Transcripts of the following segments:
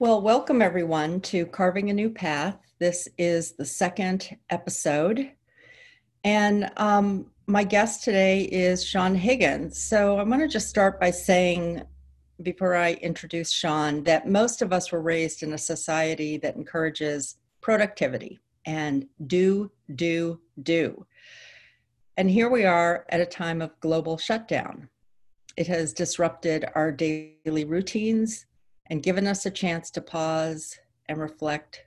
Well, welcome everyone to Carving a New Path. This is the second episode. And um, my guest today is Sean Higgins. So I'm going to just start by saying, before I introduce Sean, that most of us were raised in a society that encourages productivity and do, do, do. And here we are at a time of global shutdown. It has disrupted our daily routines and given us a chance to pause and reflect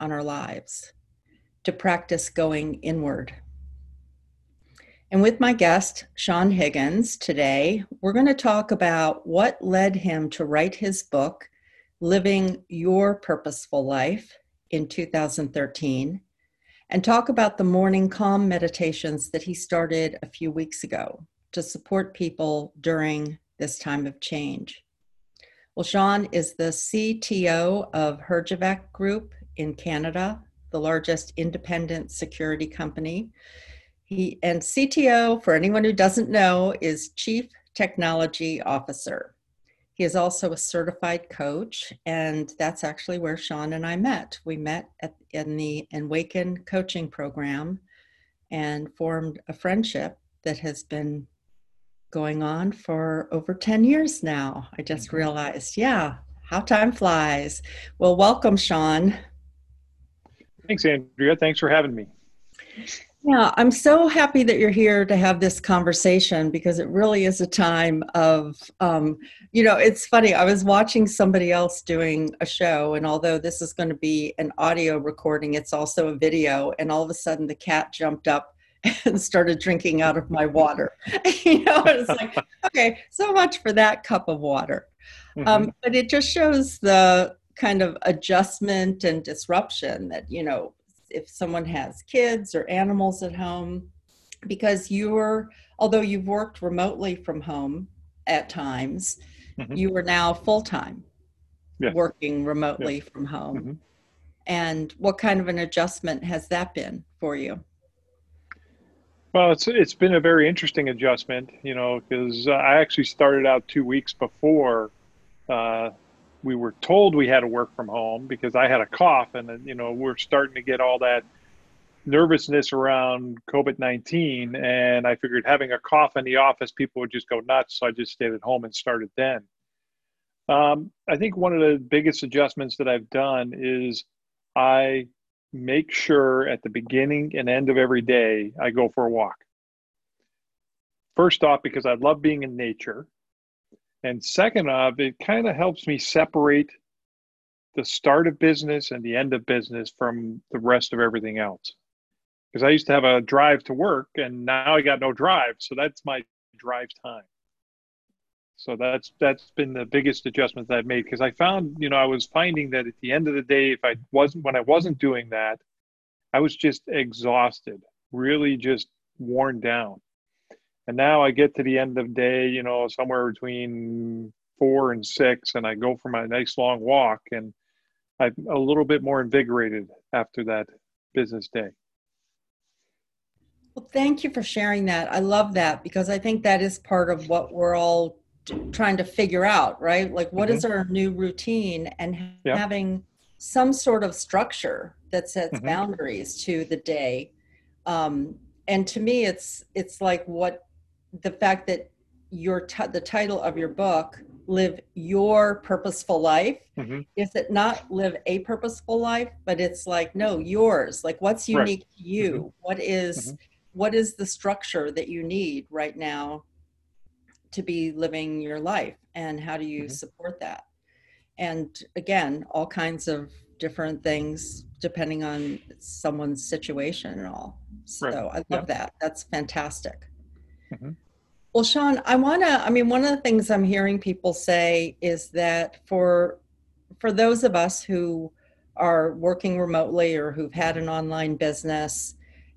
on our lives, to practice going inward. And with my guest, Sean Higgins, today, we're going to talk about what led him to write his book, Living Your Purposeful Life, in 2013 and talk about the morning calm meditations that he started a few weeks ago to support people during this time of change. Well, Sean is the CTO of Herjavec Group in Canada, the largest independent security company. He and CTO, for anyone who doesn't know, is Chief Technology Officer. He is also a certified coach, and that's actually where Sean and I met. We met at, in the Awaken coaching program and formed a friendship that has been going on for over 10 years now. I just mm-hmm. realized, yeah, how time flies. Well, welcome, Sean. Thanks, Andrea. Thanks for having me. Yeah, I'm so happy that you're here to have this conversation because it really is a time of, um, you know, it's funny. I was watching somebody else doing a show, and although this is going to be an audio recording, it's also a video. And all of a sudden, the cat jumped up and started drinking out of my water. you know, it's like, okay, so much for that cup of water. Mm-hmm. Um, but it just shows the kind of adjustment and disruption that, you know, if someone has kids or animals at home because you're although you've worked remotely from home at times mm-hmm. you are now full-time yeah. working remotely yeah. from home mm-hmm. and what kind of an adjustment has that been for you well it's it's been a very interesting adjustment you know because i actually started out two weeks before uh, we were told we had to work from home because I had a cough, and you know we're starting to get all that nervousness around COVID nineteen, and I figured having a cough in the office, people would just go nuts. So I just stayed at home and started then. Um, I think one of the biggest adjustments that I've done is I make sure at the beginning and end of every day I go for a walk. First off, because I love being in nature. And second off, it kind of helps me separate the start of business and the end of business from the rest of everything else. Because I used to have a drive to work and now I got no drive. So that's my drive time. So that's that's been the biggest adjustment that I've made because I found, you know, I was finding that at the end of the day, if I wasn't when I wasn't doing that, I was just exhausted, really just worn down. And now I get to the end of day, you know, somewhere between four and six, and I go for my nice long walk, and I'm a little bit more invigorated after that business day. Well, thank you for sharing that. I love that because I think that is part of what we're all trying to figure out, right? Like, what mm-hmm. is our new routine and yep. having some sort of structure that sets mm-hmm. boundaries to the day. Um, and to me, it's it's like what the fact that your t- the title of your book live your purposeful life mm-hmm. is it not live a purposeful life but it's like no yours like what's unique right. to you mm-hmm. what is, mm-hmm. what is the structure that you need right now to be living your life and how do you mm-hmm. support that and again all kinds of different things depending on someone's situation and all so right. i love yeah. that that's fantastic Mm-hmm. Well, Sean, I want to. I mean, one of the things I'm hearing people say is that for for those of us who are working remotely or who've had an online business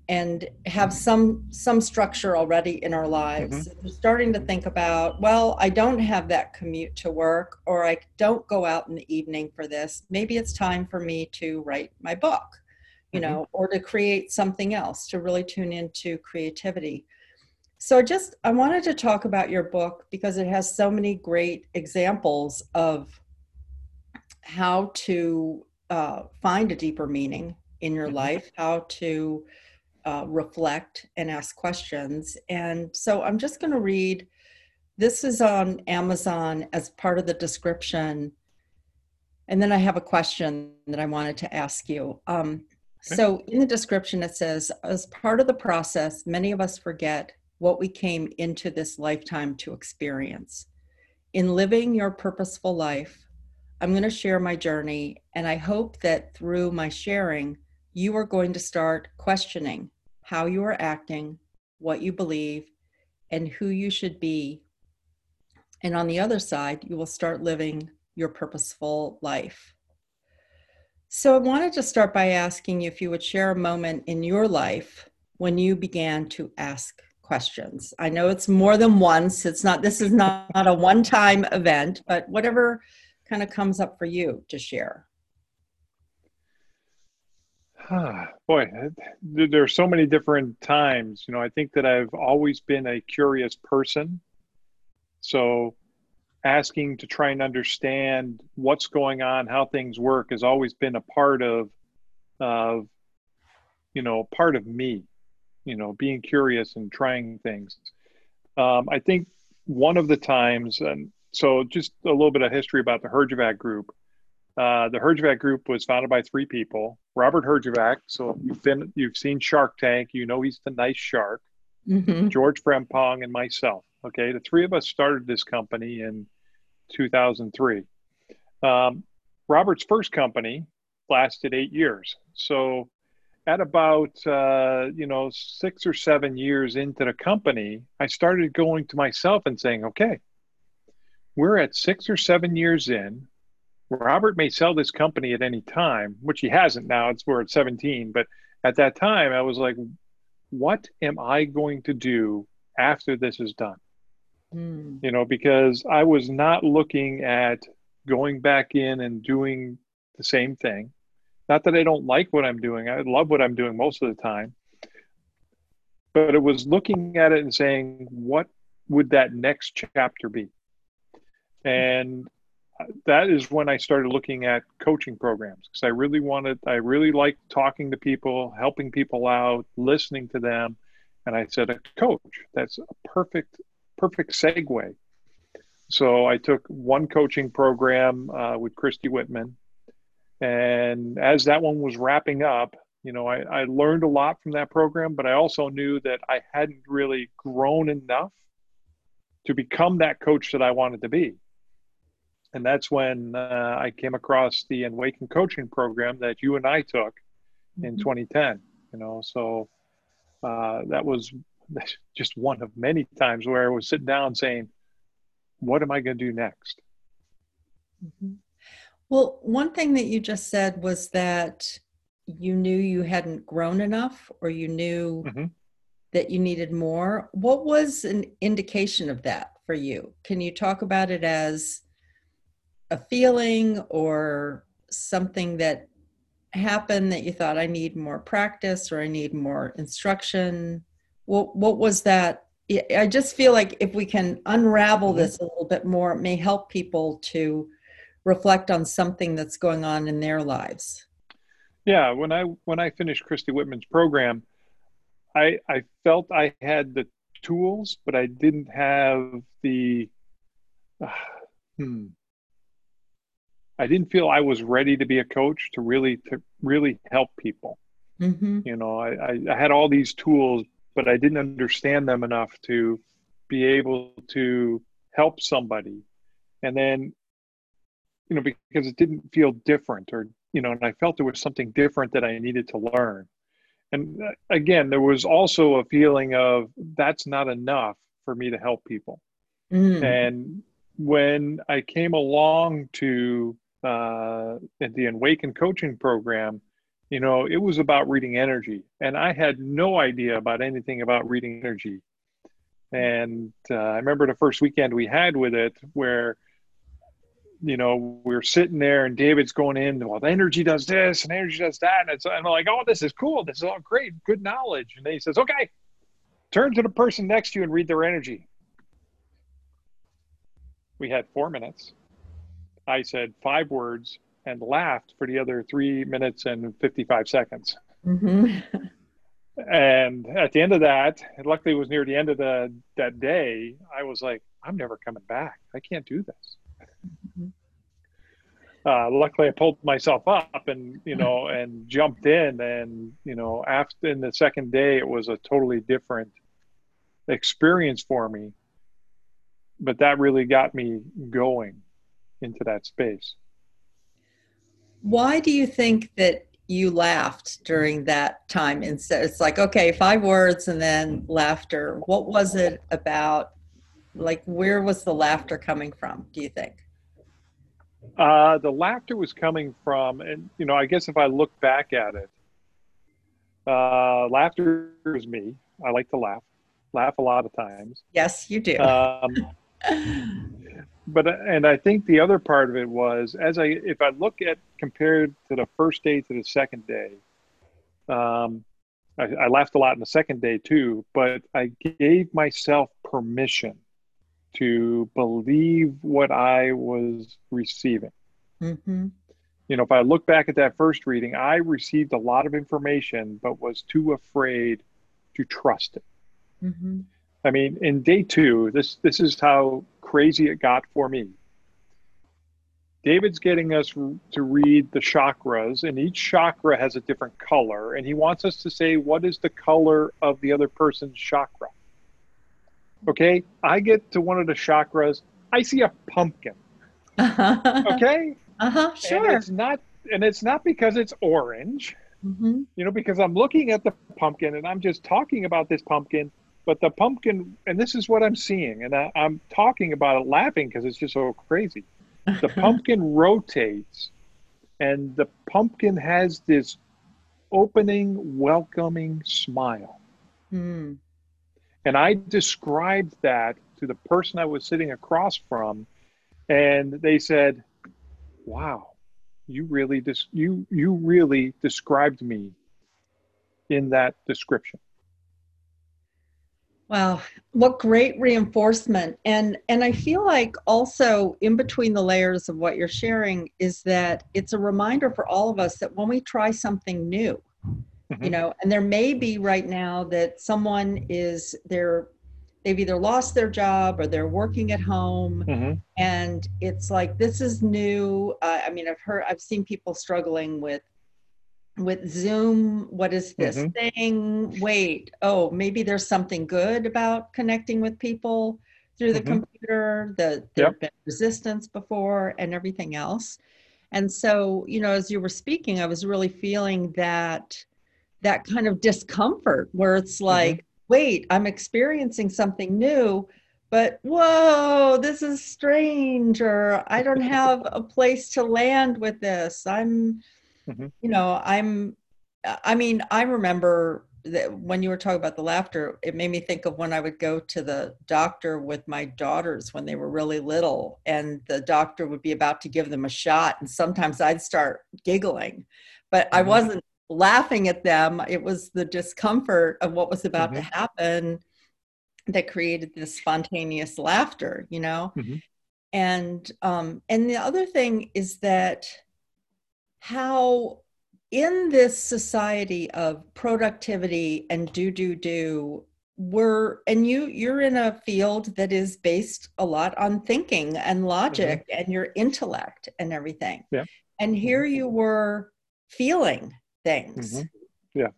and have some some structure already in our lives mm-hmm. starting to think about well i don't have that commute to work or i don't go out in the evening for this maybe it's time for me to write my book you mm-hmm. know or to create something else to really tune into creativity so just I wanted to talk about your book because it has so many great examples of how to uh, find a deeper meaning in your Mhm. life, how to uh, reflect and ask questions. And so I'm just going to read this is on Amazon as part of the description. And then I have a question that I wanted to ask you. Um, Okay. So, in the description, it says, as part of the process, many of us forget what we came into this lifetime to experience. In living your purposeful life, I'm going to share my journey, and I hope that through my sharing, you are going to start questioning how you are acting, what you believe, and who you should be. And on the other side, you will start living your purposeful life. So, I wanted to start by asking you if you would share a moment in your life when you began to ask questions. I know it's more than once. It's not, this is not, not a one time event, but whatever kind of comes up for you to share. Boy, th- there are so many different times. You know, I think that I've always been a curious person. So, asking to try and understand what's going on, how things work, has always been a part of, of, you know, part of me. You know, being curious and trying things. Um, I think one of the times, and so just a little bit of history about the Herjavec Group. Uh, the Herjavec Group was founded by three people. Robert Herjavec. So you've been, you've seen Shark Tank. You know he's the nice shark. Mm-hmm. George Frempong and myself. Okay, the three of us started this company in 2003. Um, Robert's first company lasted eight years. So at about uh, you know six or seven years into the company, I started going to myself and saying, okay, we're at six or seven years in. Robert may sell this company at any time, which he hasn't now. It's we're at 17, but at that time I was like, what am I going to do after this is done? Mm. You know, because I was not looking at going back in and doing the same thing. Not that I don't like what I'm doing. I love what I'm doing most of the time. But it was looking at it and saying, what would that next chapter be? And that is when I started looking at coaching programs because I really wanted, I really liked talking to people, helping people out, listening to them. And I said, a coach, that's a perfect, perfect segue. So I took one coaching program uh, with Christy Whitman. And as that one was wrapping up, you know, I, I learned a lot from that program, but I also knew that I hadn't really grown enough to become that coach that I wanted to be and that's when uh, I came across the Awaken coaching program that you and I took in 2010. You know, so uh, that was just one of many times where I was sitting down saying, "What am I going to do next?" Mm-hmm. Well, one thing that you just said was that you knew you hadn't grown enough, or you knew mm-hmm. that you needed more. What was an indication of that for you? Can you talk about it as a feeling or something that happened that you thought I need more practice or I need more instruction? What what was that? I just feel like if we can unravel mm-hmm. this a little bit more, it may help people to reflect on something that's going on in their lives. Yeah, when I when I finished Christy Whitman's program, I I felt I had the tools, but I didn't have the uh, hmm, I didn't feel I was ready to be a coach to really to really help people. Mm-hmm. You know, I, I, had all these tools, but I didn't understand them enough to be able to help somebody. And then, you know, because it didn't feel different, or you know, and I felt there was something different that I needed to learn. And uh, again, there was also a feeling of that's not enough for me to help people. Mm. And when I came along to uh, at the Awaken coaching program, you know, it was about reading energy, and I had no idea about anything about reading energy. And uh, I remember the first weekend we had with it, where you know we are sitting there, and David's going in. Well, the energy does this, and energy does that, and it's, I'm like, oh, this is cool. This is all great, good knowledge. And then he says, okay, turn to the person next to you and read their energy. We had four minutes. I said five words and laughed for the other three minutes and 55 seconds. Mhm. And at the end of that, luckily it was near the end of the that day, I was like, I'm never coming back. I can't do this. Mhm. Uh, luckily, I pulled myself up and you know and jumped in, and you know after in the second day, it was a totally different experience for me. But that really got me going into that space. Why do you think that you laughed during that time instead? It's like, okay, five words and then laughter. What was it about? Like, where was the laughter coming from, do you think? Uh, the laughter was coming from, and you know, I guess if I look back at it, uh, laughter is me. I like to laugh, laugh a lot of times. Yes, you do. Um, but and I think the other part of it was as I if I look at compared to the first day to the second day, um, I, I laughed a lot in the second day too. But I gave myself permission to believe what I was receiving. hmm You know, if I look back at that first reading, I received a lot of information, but was too afraid to trust it. hmm I mean, in day two, this this is how crazy it got for me. David's getting us to read the chakras, and each chakra has a different color, and he wants us to say what is the color of the other person's chakra. Okay, I get to one of the chakras, I see a pumpkin. Uh-huh. Okay, uh-huh. sure. and it's not, and it's not because it's orange. hmm you know, because I'm looking at the pumpkin and I'm just talking about this pumpkin, but the pumpkin, and this is what I'm seeing, and I, I'm talking about it laughing because it's just so crazy. The pumpkin rotates, and the pumpkin has this opening, welcoming smile. Hmm. And I described that to the person I was sitting across from, and they said, "Wow, you really dis- you you really described me in that description." Wow, what great reinforcement. And and I feel like also in between the layers of what you're sharing is that it's a reminder for all of us that when we try something new, you Mhm. know, and there may be right now that someone is they're they've either lost their job or they're working at home Mhm. and it's like this is new uh, i mean i've heard i've seen people struggling with with zoom what is this Mhm. thing wait oh maybe there's something good about connecting with people through the Mhm. computer the there Yep. been resistance before and everything else and so you know as you were speaking i was really feeling that that kind of discomfort where it's like wait i'm experiencing something new but whoa this is strange or i don't have a place to land with this i'm Mhm. you know i'm i mean i remember that when you were talking about the laughter it made me think of when i would go to the doctor with my daughters when they were really little and the doctor would be about to give them a shot and sometimes i'd start giggling but i Mhm. wasn't laughing at them it was the discomfort of what was about to Mhm. happen that created this spontaneous laughter you know Mhm. and um and the other thing is that how in this society of productivity and do do do we're and you you're in a field that is based a lot on thinking and logic and your intellect and everything Yeah. and here you were feeling things Mhm. Yeah.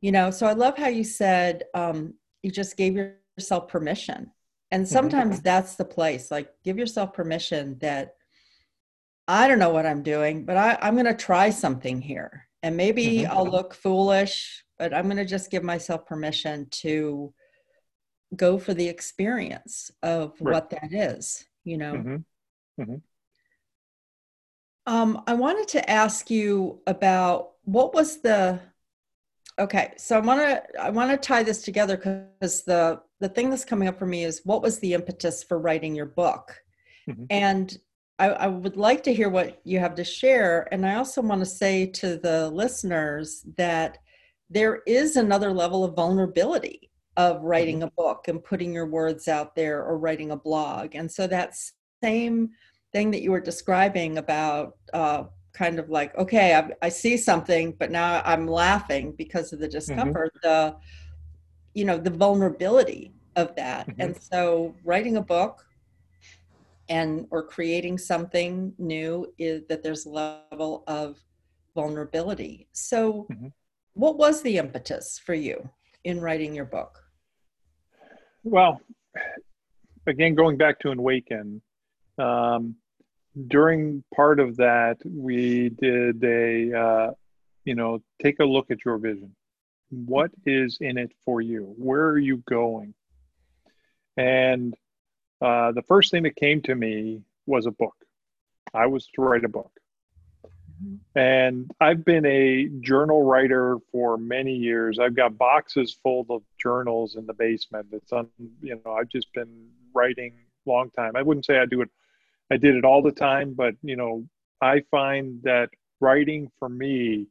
you know so i love how you said um you just gave yourself permission and sometimes that's the place like give yourself permission that i don't know what i'm doing but I, i'm going to try something here and maybe Mhm. i'll look foolish but i'm going to just give myself permission to go for the experience of Right. what that is you know Mhm. um, I wanted to ask you about what was the okay. So I want to I want to tie this together because the the thing that's coming up for me is what was the impetus for writing your book, Mhm. and I, I would like to hear what you have to share. And I also want to say to the listeners that there is another level of vulnerability of writing a book and putting your words out there or writing a blog, and so that same thing that you were describing about uh, kind of like okay I, I see something but now i'm laughing because of the discomfort mm-hmm. the you know the vulnerability of that mm-hmm. and so writing a book and or creating something new is that there's a level of vulnerability. So mm-hmm. what was the impetus for you in writing your book? Well again going back to awaken um, during part of that we did a uh, you know take a look at your vision. What is in it for you? Where are you going? And uh, the first thing that came to me was a book. I was to write a book. Mm-hmm. And I've been a journal writer for many years. I've got boxes full of journals in the basement. It's on, you know, I've just been writing long time. I wouldn't say I do it, I did it all the time, but, you know, I find that writing for me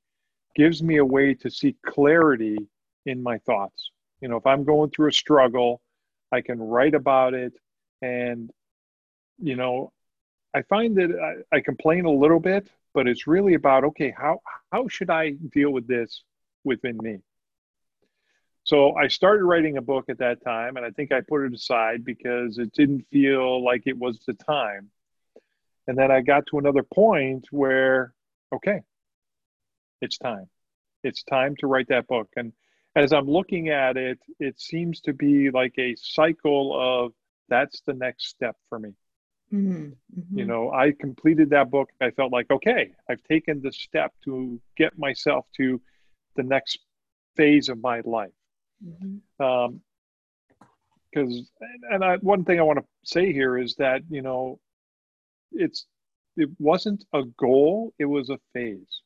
gives me a way to see clarity in my thoughts. You know, if I'm going through a struggle, I can write about it. And, you know, I find that I, I complain a little bit, but it's really about, okay, how, how should I deal with this within me? So I started writing a book at that time, and I think I put it aside because it didn't feel like it was the time. And then I got to another point where, okay, it's time. It's time to write that book. And as I'm looking at it, it seems to be like a cycle of that's the next step for me. Mm-hmm. Mm-hmm. You know, I completed that book. I felt like, okay, I've taken the step to get myself to the next phase of my life. Mm-hmm. Um, because and I, one thing I want to say here is that you know, it's it wasn't a goal; it was a phase.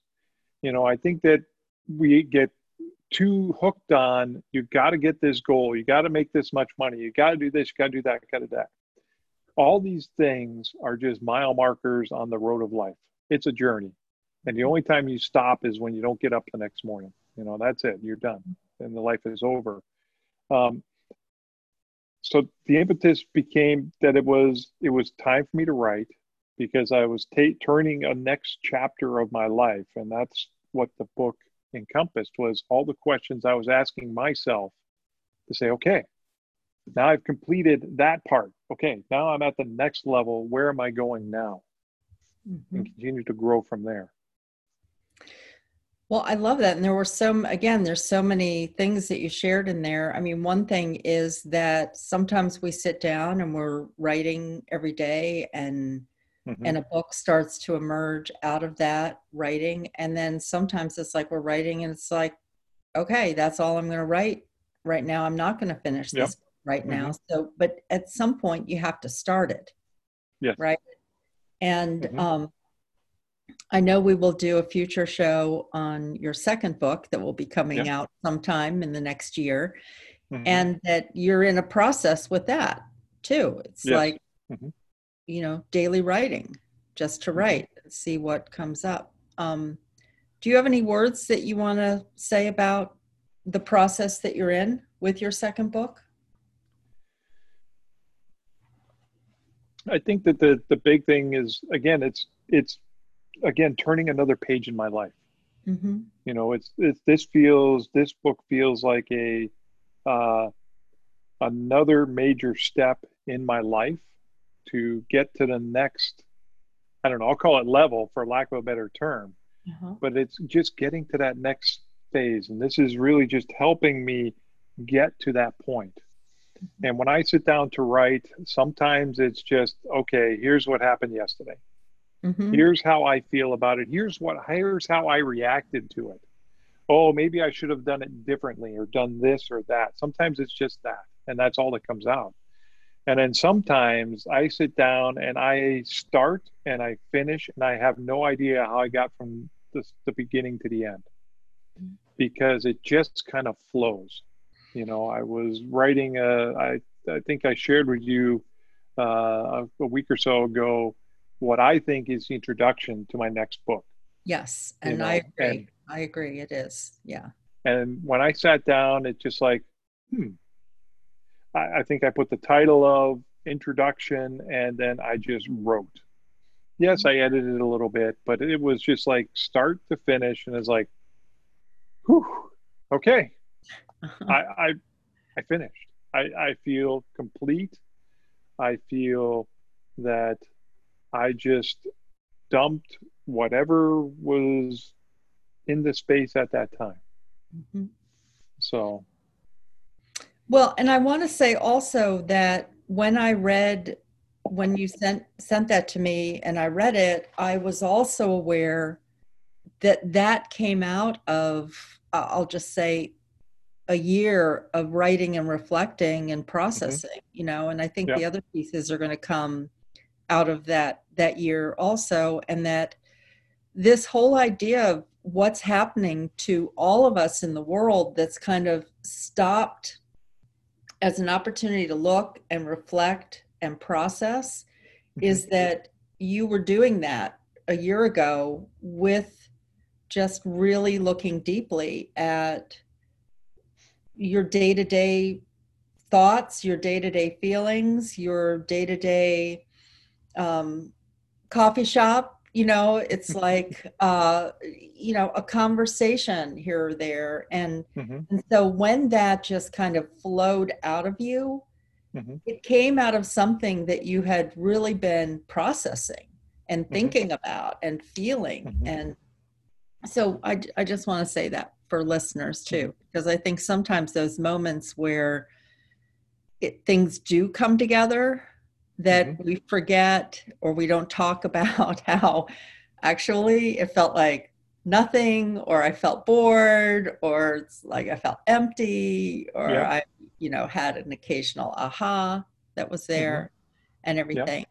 You know, I think that we get too hooked on you got to get this goal you got to make this much money you got to do this you got to do that got to that. All these things are just mile markers on the road of life. It's a journey. And the only time you stop is when you don't get up the next morning. You know that's it you're done and the life is over. Um, so the impetus became that it was it was time for me to write because i was t- turning a next chapter of my life and that's what the book encompassed was all the questions I was asking myself to say, okay, now I've completed that part. Okay, now I'm at the next level. Where am I going now? Mm-hmm. And continue to grow from there. Well, I love that. And there were some, again, there's so many things that you shared in there. I mean, one thing is that sometimes we sit down and we're writing every day and mm-hmm. and a book starts to emerge out of that writing and then sometimes it's like we're writing and it's like okay that's all i'm going to write right now i'm not going to finish yep. this right mm-hmm. now so but at some point you have to start it yes. right and mm-hmm. um I know we will do a future show on your second book that will be coming yep. out sometime in the next year, mm-hmm. and that you're in a process with that too. It's yes. like mm-hmm you know, daily writing just to mm-hmm. write and see what comes up. Um, do you have any words that you want to say about the process that you're in with your second book? I think that the the big thing is again it's it's again turning another page in my life. Mm-hmm. You know, it's it's this feels this book feels like a uh, another major step in my life to get to the next i don't know i'll call it level for lack of a better term. Uh-huh. but it's just getting to that next phase and this is really just helping me get to that point. Mm-hmm. and when i sit down to write sometimes it's just okay here's what happened yesterday. Mm-hmm. here's how i feel about it. Here's what here's how i reacted to it. Oh maybe i should have done it differently or done this or that. Sometimes it's just that and that's all that comes out and then sometimes I sit down and I start and I finish and I have no idea how I got from the, the beginning to the end because it just kind of flows. You know, I was writing, a, I, I think I shared with you uh, a, a week or so ago what I think is the introduction to my next book. Yes. And you know? I agree. And, I agree. It is. Yeah. And when I sat down, it's just like, hmm, I, I think I put the title of introduction and then I just wrote. Yes, I edited a little bit, but it was just like start to finish, and it's like, whew, okay, I, I, I finished. I, I feel complete. I feel that I just dumped whatever was in the space at that time. Mm-hmm. So, well, and I want to say also that when I read when you sent sent that to me and I read it, I was also aware that that came out of I'll just say a year of writing and reflecting and mm-hmm. processing, mm-hmm. you know, and I think the other pieces are going to come out of that that year also and that this whole idea of what's happening to all of us in the world that's kind of stopped as an opportunity to look and reflect and process mm-hmm. is that you were doing that a year ago with just really looking deeply at your day-to-day thoughts your day-to-day feelings your day-to-day um, coffee shop you know it's like uh, you know a conversation here or there and, mm-hmm. and so when that just kind of flowed out of you mm-hmm. it came out of something that you had really been processing and mm-hmm. thinking mm-hmm. about and feeling mm-hmm. and so I, I just want to say that for listeners too mm-hmm. because i think sometimes those moments where it, things do come together that mm-hmm. we forget or we don't talk about how actually it felt like nothing or i felt bored or it's like i felt empty or yeah. i you know had an occasional aha that was there mm-hmm. and everything yeah.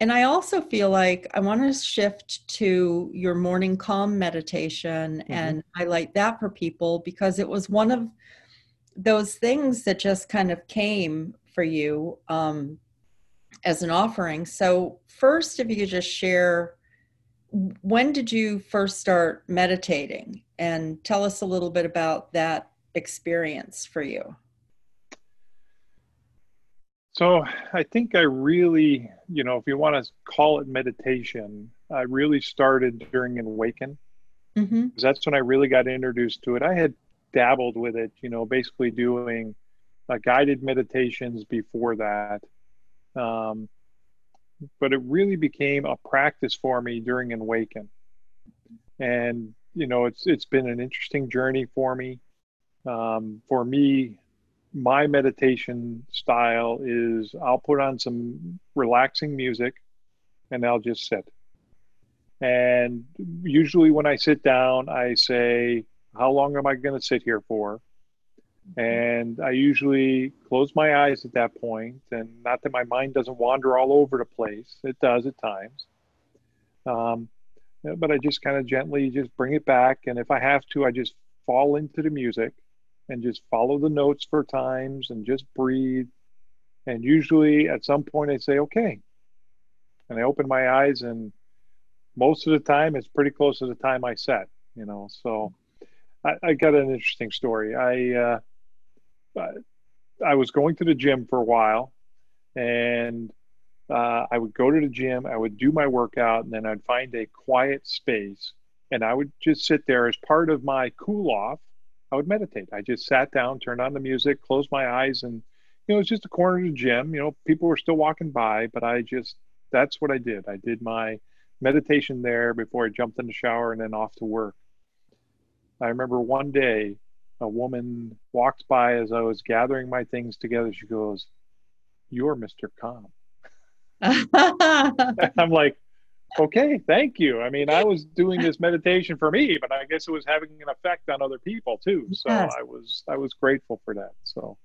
and i also feel like i want to shift to your morning calm meditation mm-hmm. and highlight that for people because it was one of those things that just kind of came for you um, as an offering. So, first, if you could just share when did you first start meditating and tell us a little bit about that experience for you? So, I think I really, you know, if you want to call it meditation, I really started during Awaken. Mm-hmm. That's when I really got introduced to it. I had dabbled with it, you know, basically doing uh, guided meditations before that. Um, but it really became a practice for me during Awaken. And, you know, it's it's been an interesting journey for me. Um, for me, my meditation style is I'll put on some relaxing music and I'll just sit. And usually when I sit down, I say, How long am I going to sit here for? And I usually close my eyes at that point, and not that my mind doesn't wander all over the place. It does at times. Um, but I just kind of gently just bring it back. And if I have to, I just fall into the music and just follow the notes for times and just breathe. And usually at some point I say, okay. And I open my eyes, and most of the time it's pretty close to the time I set, you know. So I, I got an interesting story. I, uh, I was going to the gym for a while, and uh, I would go to the gym. I would do my workout, and then I'd find a quiet space, and I would just sit there as part of my cool off. I would meditate. I just sat down, turned on the music, closed my eyes, and you know, it's just a corner of the gym. You know, people were still walking by, but I just that's what I did. I did my meditation there before I jumped in the shower and then off to work. I remember one day a woman walked by as I was gathering my things together. She goes, You're Mr. Calm. I'm like, okay, thank you. I mean, I was doing this meditation for me, but I guess it was having an effect on other people too. So yes. I was I was grateful for that. So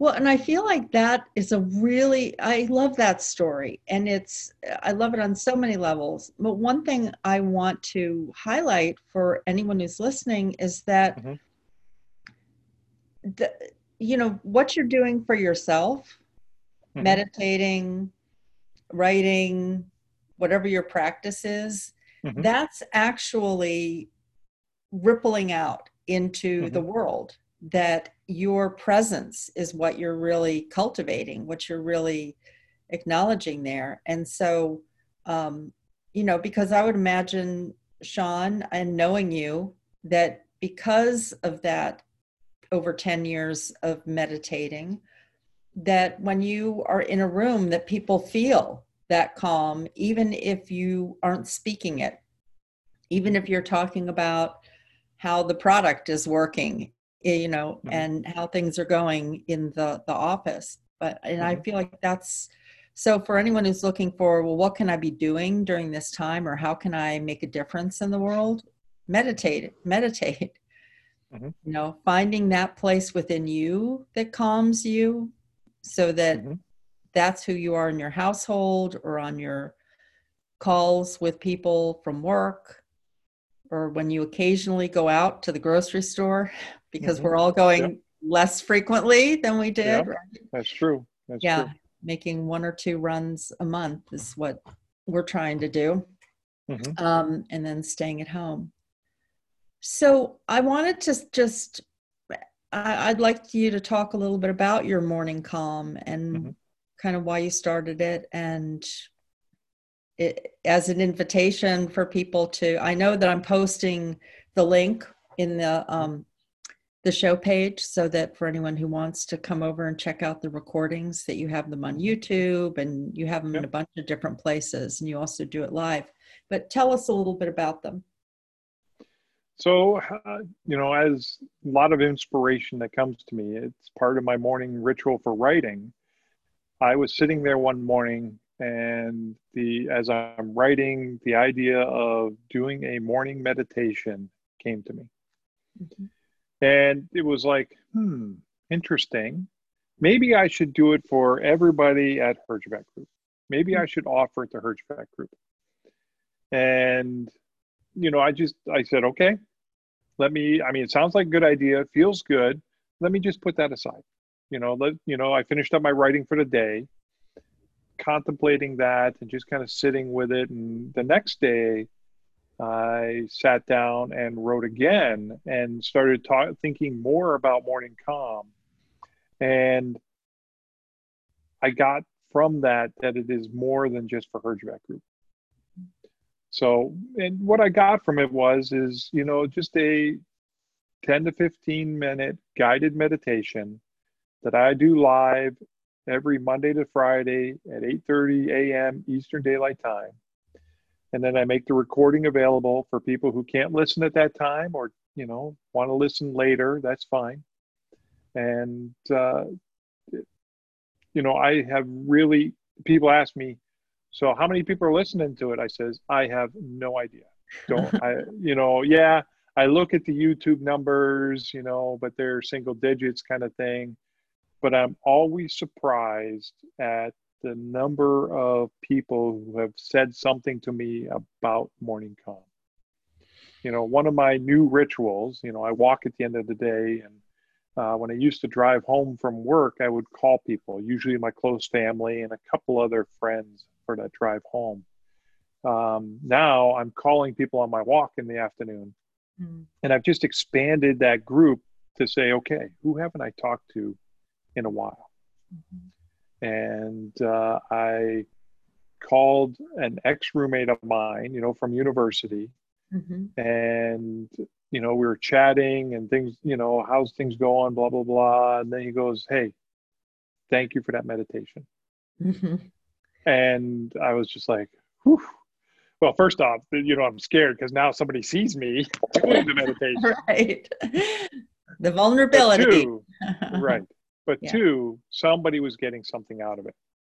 well, and I feel like that is a really I love that story and it's I love it on so many levels. But one thing I want to highlight for anyone who's listening is that mm-hmm the, you know what you're doing for yourself mm-hmm. meditating writing whatever your practice is mm-hmm. that's actually rippling out into mm-hmm. the world that your presence is what you're really cultivating what you're really acknowledging there and so um, you know, because I would imagine, Sean, and knowing you, that because of that over 10 years of meditating, that when you are in a room that people feel that calm, even if you aren't speaking it, even if you're talking about how the product is working, eh, you know, mm-hmm. and how things are going in the, the office. But, and mm-hmm. I feel like that's, so for anyone who's looking for, well, what can I be doing during this time or how can I make a difference in the world? Meditate, meditate. Mm-hmm. You know, finding that place within you that calms you so that mm-hmm. that's who you are in your household or on your calls with people from work or when you occasionally go out to the grocery store because mm-hmm. we're all going yep. less frequently than we did. Yep. Right? That's true. That's yeah. True. Making one or two runs a month is what we're trying to do. Mm-hmm. Um, and then staying at home. So I wanted to just, I, would like you to talk a little bit about your morning calm and mm-hmm. kind of why you started it and it, as an invitation for people to, I know that I'm posting the link in the, um, the show page so that for anyone who wants to come over and check out the recordings that you have them on YouTube and you have them yep. in a bunch of different places and you also do it live. But tell us a little bit about them. So, uh, you know, as a lot of inspiration that comes to me, it's part of my morning ritual for writing. I was sitting there one morning and the as I'm writing, the idea of doing a morning meditation came to me. Mm-hmm. And it was like, hmm, interesting. Maybe I should do it for everybody at Herjavec Group. Maybe mm-hmm. I should offer it to Herjavec Group. And you know, I just I said, okay, let me i mean it sounds like a good idea feels good. Let me just put that aside. You know let you know i finished up my writing for the day contemplating that and just kind of sitting with it. And the next day i sat down and wrote again and started ta- thinking more about morning calm. And i got from that that it is more than just for herjavec group so, and what I got from it was, is, you know, just a 10 to 15 minute guided meditation that I do live every Monday to Friday at 8:30 a.m. Eastern Daylight Time. And then I make the recording available for people who can't listen at that time or, you know, want to listen later, that's fine. And uh, you know, I have really people ask me, so how many people are listening to it? I says, I have no idea. Don't I you know, yeah, I look at the YouTube numbers, you know, but they're single digits kind of thing. But I'm always surprised at the number of people who have said something to me about morning calm. You know, one of my new rituals, you know, I walk at the end of the day and uh, when I used to drive home from work, I would call people, usually my close family and a couple other friends for that drive home. Um, now I'm calling people on my walk in the afternoon. Mm. And I've just expanded that group to say, okay, who haven't I talked to in a while? Mm-hmm. And uh, I called an ex roommate of mine, you know, from university. Mm-hmm. And, you know, we were chatting and things, you know, how's things going, blah, blah, blah. And then he goes, hey, thank you for that meditation. Mm-hmm. And I was just like, whew. Well, first off, you know, I'm scared because now somebody sees me doing the meditation. right. The vulnerability. But two, right. But yeah. two, somebody was getting something out of it.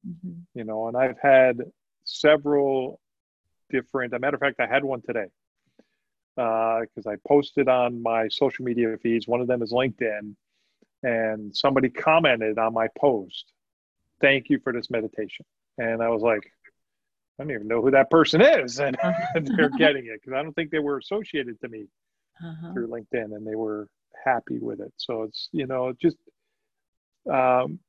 Mm-hmm. You know, and I've had several different, a matter of fact, I had one today because uh, I posted on my social media feeds. One of them is LinkedIn. And somebody commented on my post, thank you for this meditation. And I was like, I don't even know who that person is. And, they're getting it because I don't think they were associated to me uh-huh. through LinkedIn and they were happy with it. So it's, you know, just um,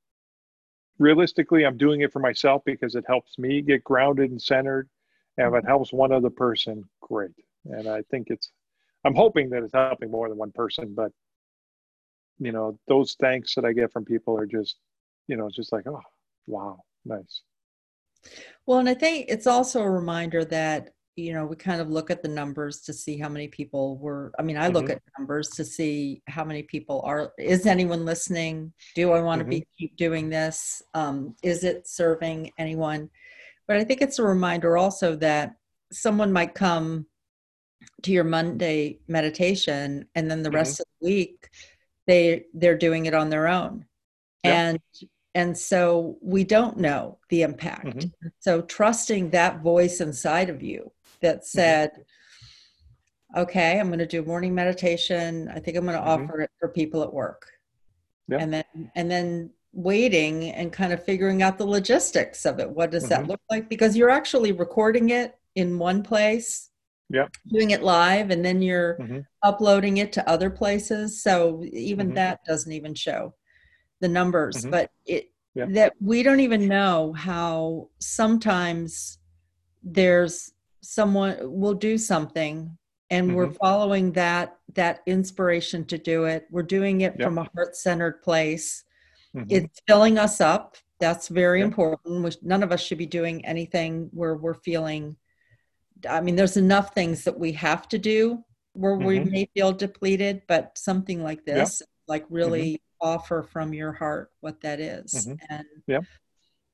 realistically, I'm doing it for myself because it helps me get grounded and centered. And if it mm-hmm. helps one other person, great. And I think it's, I'm hoping that it's helping more than one person, but you know, those thanks that I get from people are just, you know, just like, oh, wow, nice. Well, and I think it's also a reminder that, you know, we kind of look at the numbers to see how many people were. I mean, I look Mhm. at numbers to see how many people are. Is anyone listening? Do I want to be keep doing this? Um, is it serving anyone? But I think it's a reminder also that someone might come to your Monday meditation, and then the Mhm. rest of the week they they're doing it on their own, Yeah. and and so we don't know the impact. Mhm. So trusting that voice inside of you that said, "Okay, I'm going to do morning meditation. I think I'm going to Mhm. offer it for people at work," Yeah. and then and then waiting and kind of figuring out the logistics of it. What does that Mhm. look like? Because you're actually recording it in one place, Yeah. doing it live, and then you're Mhm. uploading it to other places. So even that doesn't even show the numbers, Mhm. but it Yeah. that we don't even know how sometimes there's someone will do something and we're Mhm. following that that inspiration to do it. We're doing it Yeah. from a heart-centered place. Mhm. It's filling us up. That's very Yeah. important. Which none of us should be doing anything where we're feeling I mean, there's enough things that we have to do where we Mhm. may feel depleted, but something like this, like really offer from your heart what that is. Mhm. And Yeah.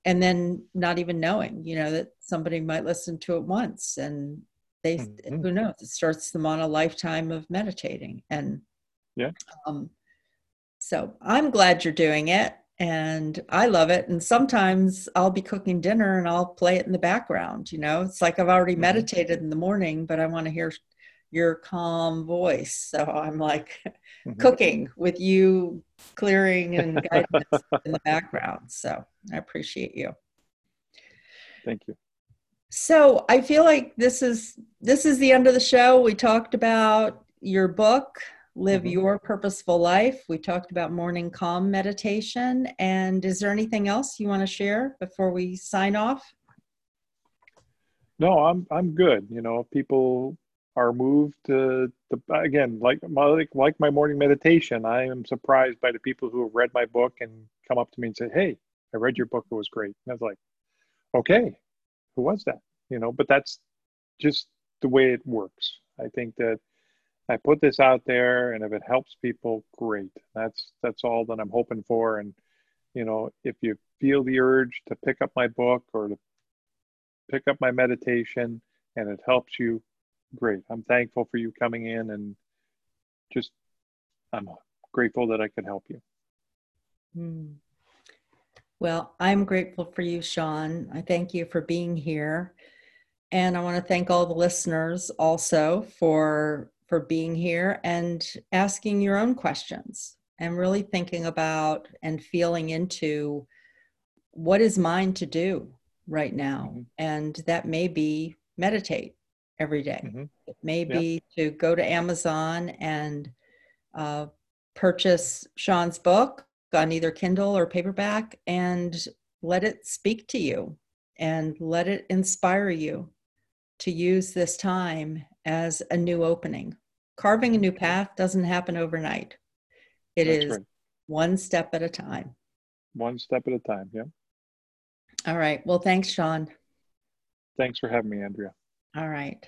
and then not even knowing, you know, that somebody might listen to it once and they Mhm. who knows, it starts them on a lifetime of meditating. And Yeah. um so I'm glad you're doing it and I love it. And sometimes I'll be cooking dinner and I'll play it in the background. You know, it's like I've already Mhm. meditated in the morning, but I want to hear your calm voice. So I'm like Mhm. cooking with you clearing and guiding us in the background. So I appreciate you. Thank you. So I feel like this is this is the end of the show. We talked about your book, Live Mhm. Your Purposeful Life. We talked about morning calm meditation. And is there anything else you want to share before we sign off? No, I'm I'm good. You know, people are moved to the again, like my like, like my morning meditation. I am surprised by the people who have read my book and come up to me and say, "Hey, I read your book. It was great." And I was like, "Okay, who was that?" You know, but that's just the way it works. I think that I put this out there, and if it helps people, great. That's that's all that I'm hoping for. And you know, if you feel the urge to pick up my book or to pick up my meditation and it helps you, great. I'm thankful for you coming in and just I'm grateful that I could help you. Hmm. Well, I'm grateful for you, Sean. I thank you for being here. And I want to thank all the listeners also for for being here and asking your own questions and really thinking about and feeling into what is mine to do right now. Mhm. And that may be meditate every day. Mhm. It may Yeah. be to go to Amazon and uh, purchase Sean's book on either Kindle or paperback and let it speak to you and let it inspire you to use this time as a new opening. Carving a new path doesn't happen overnight. It That's is right. one step at a time. One step at a time. Yeah. All right. Well, thanks, Sean. Thanks for having me, Andrea. All right.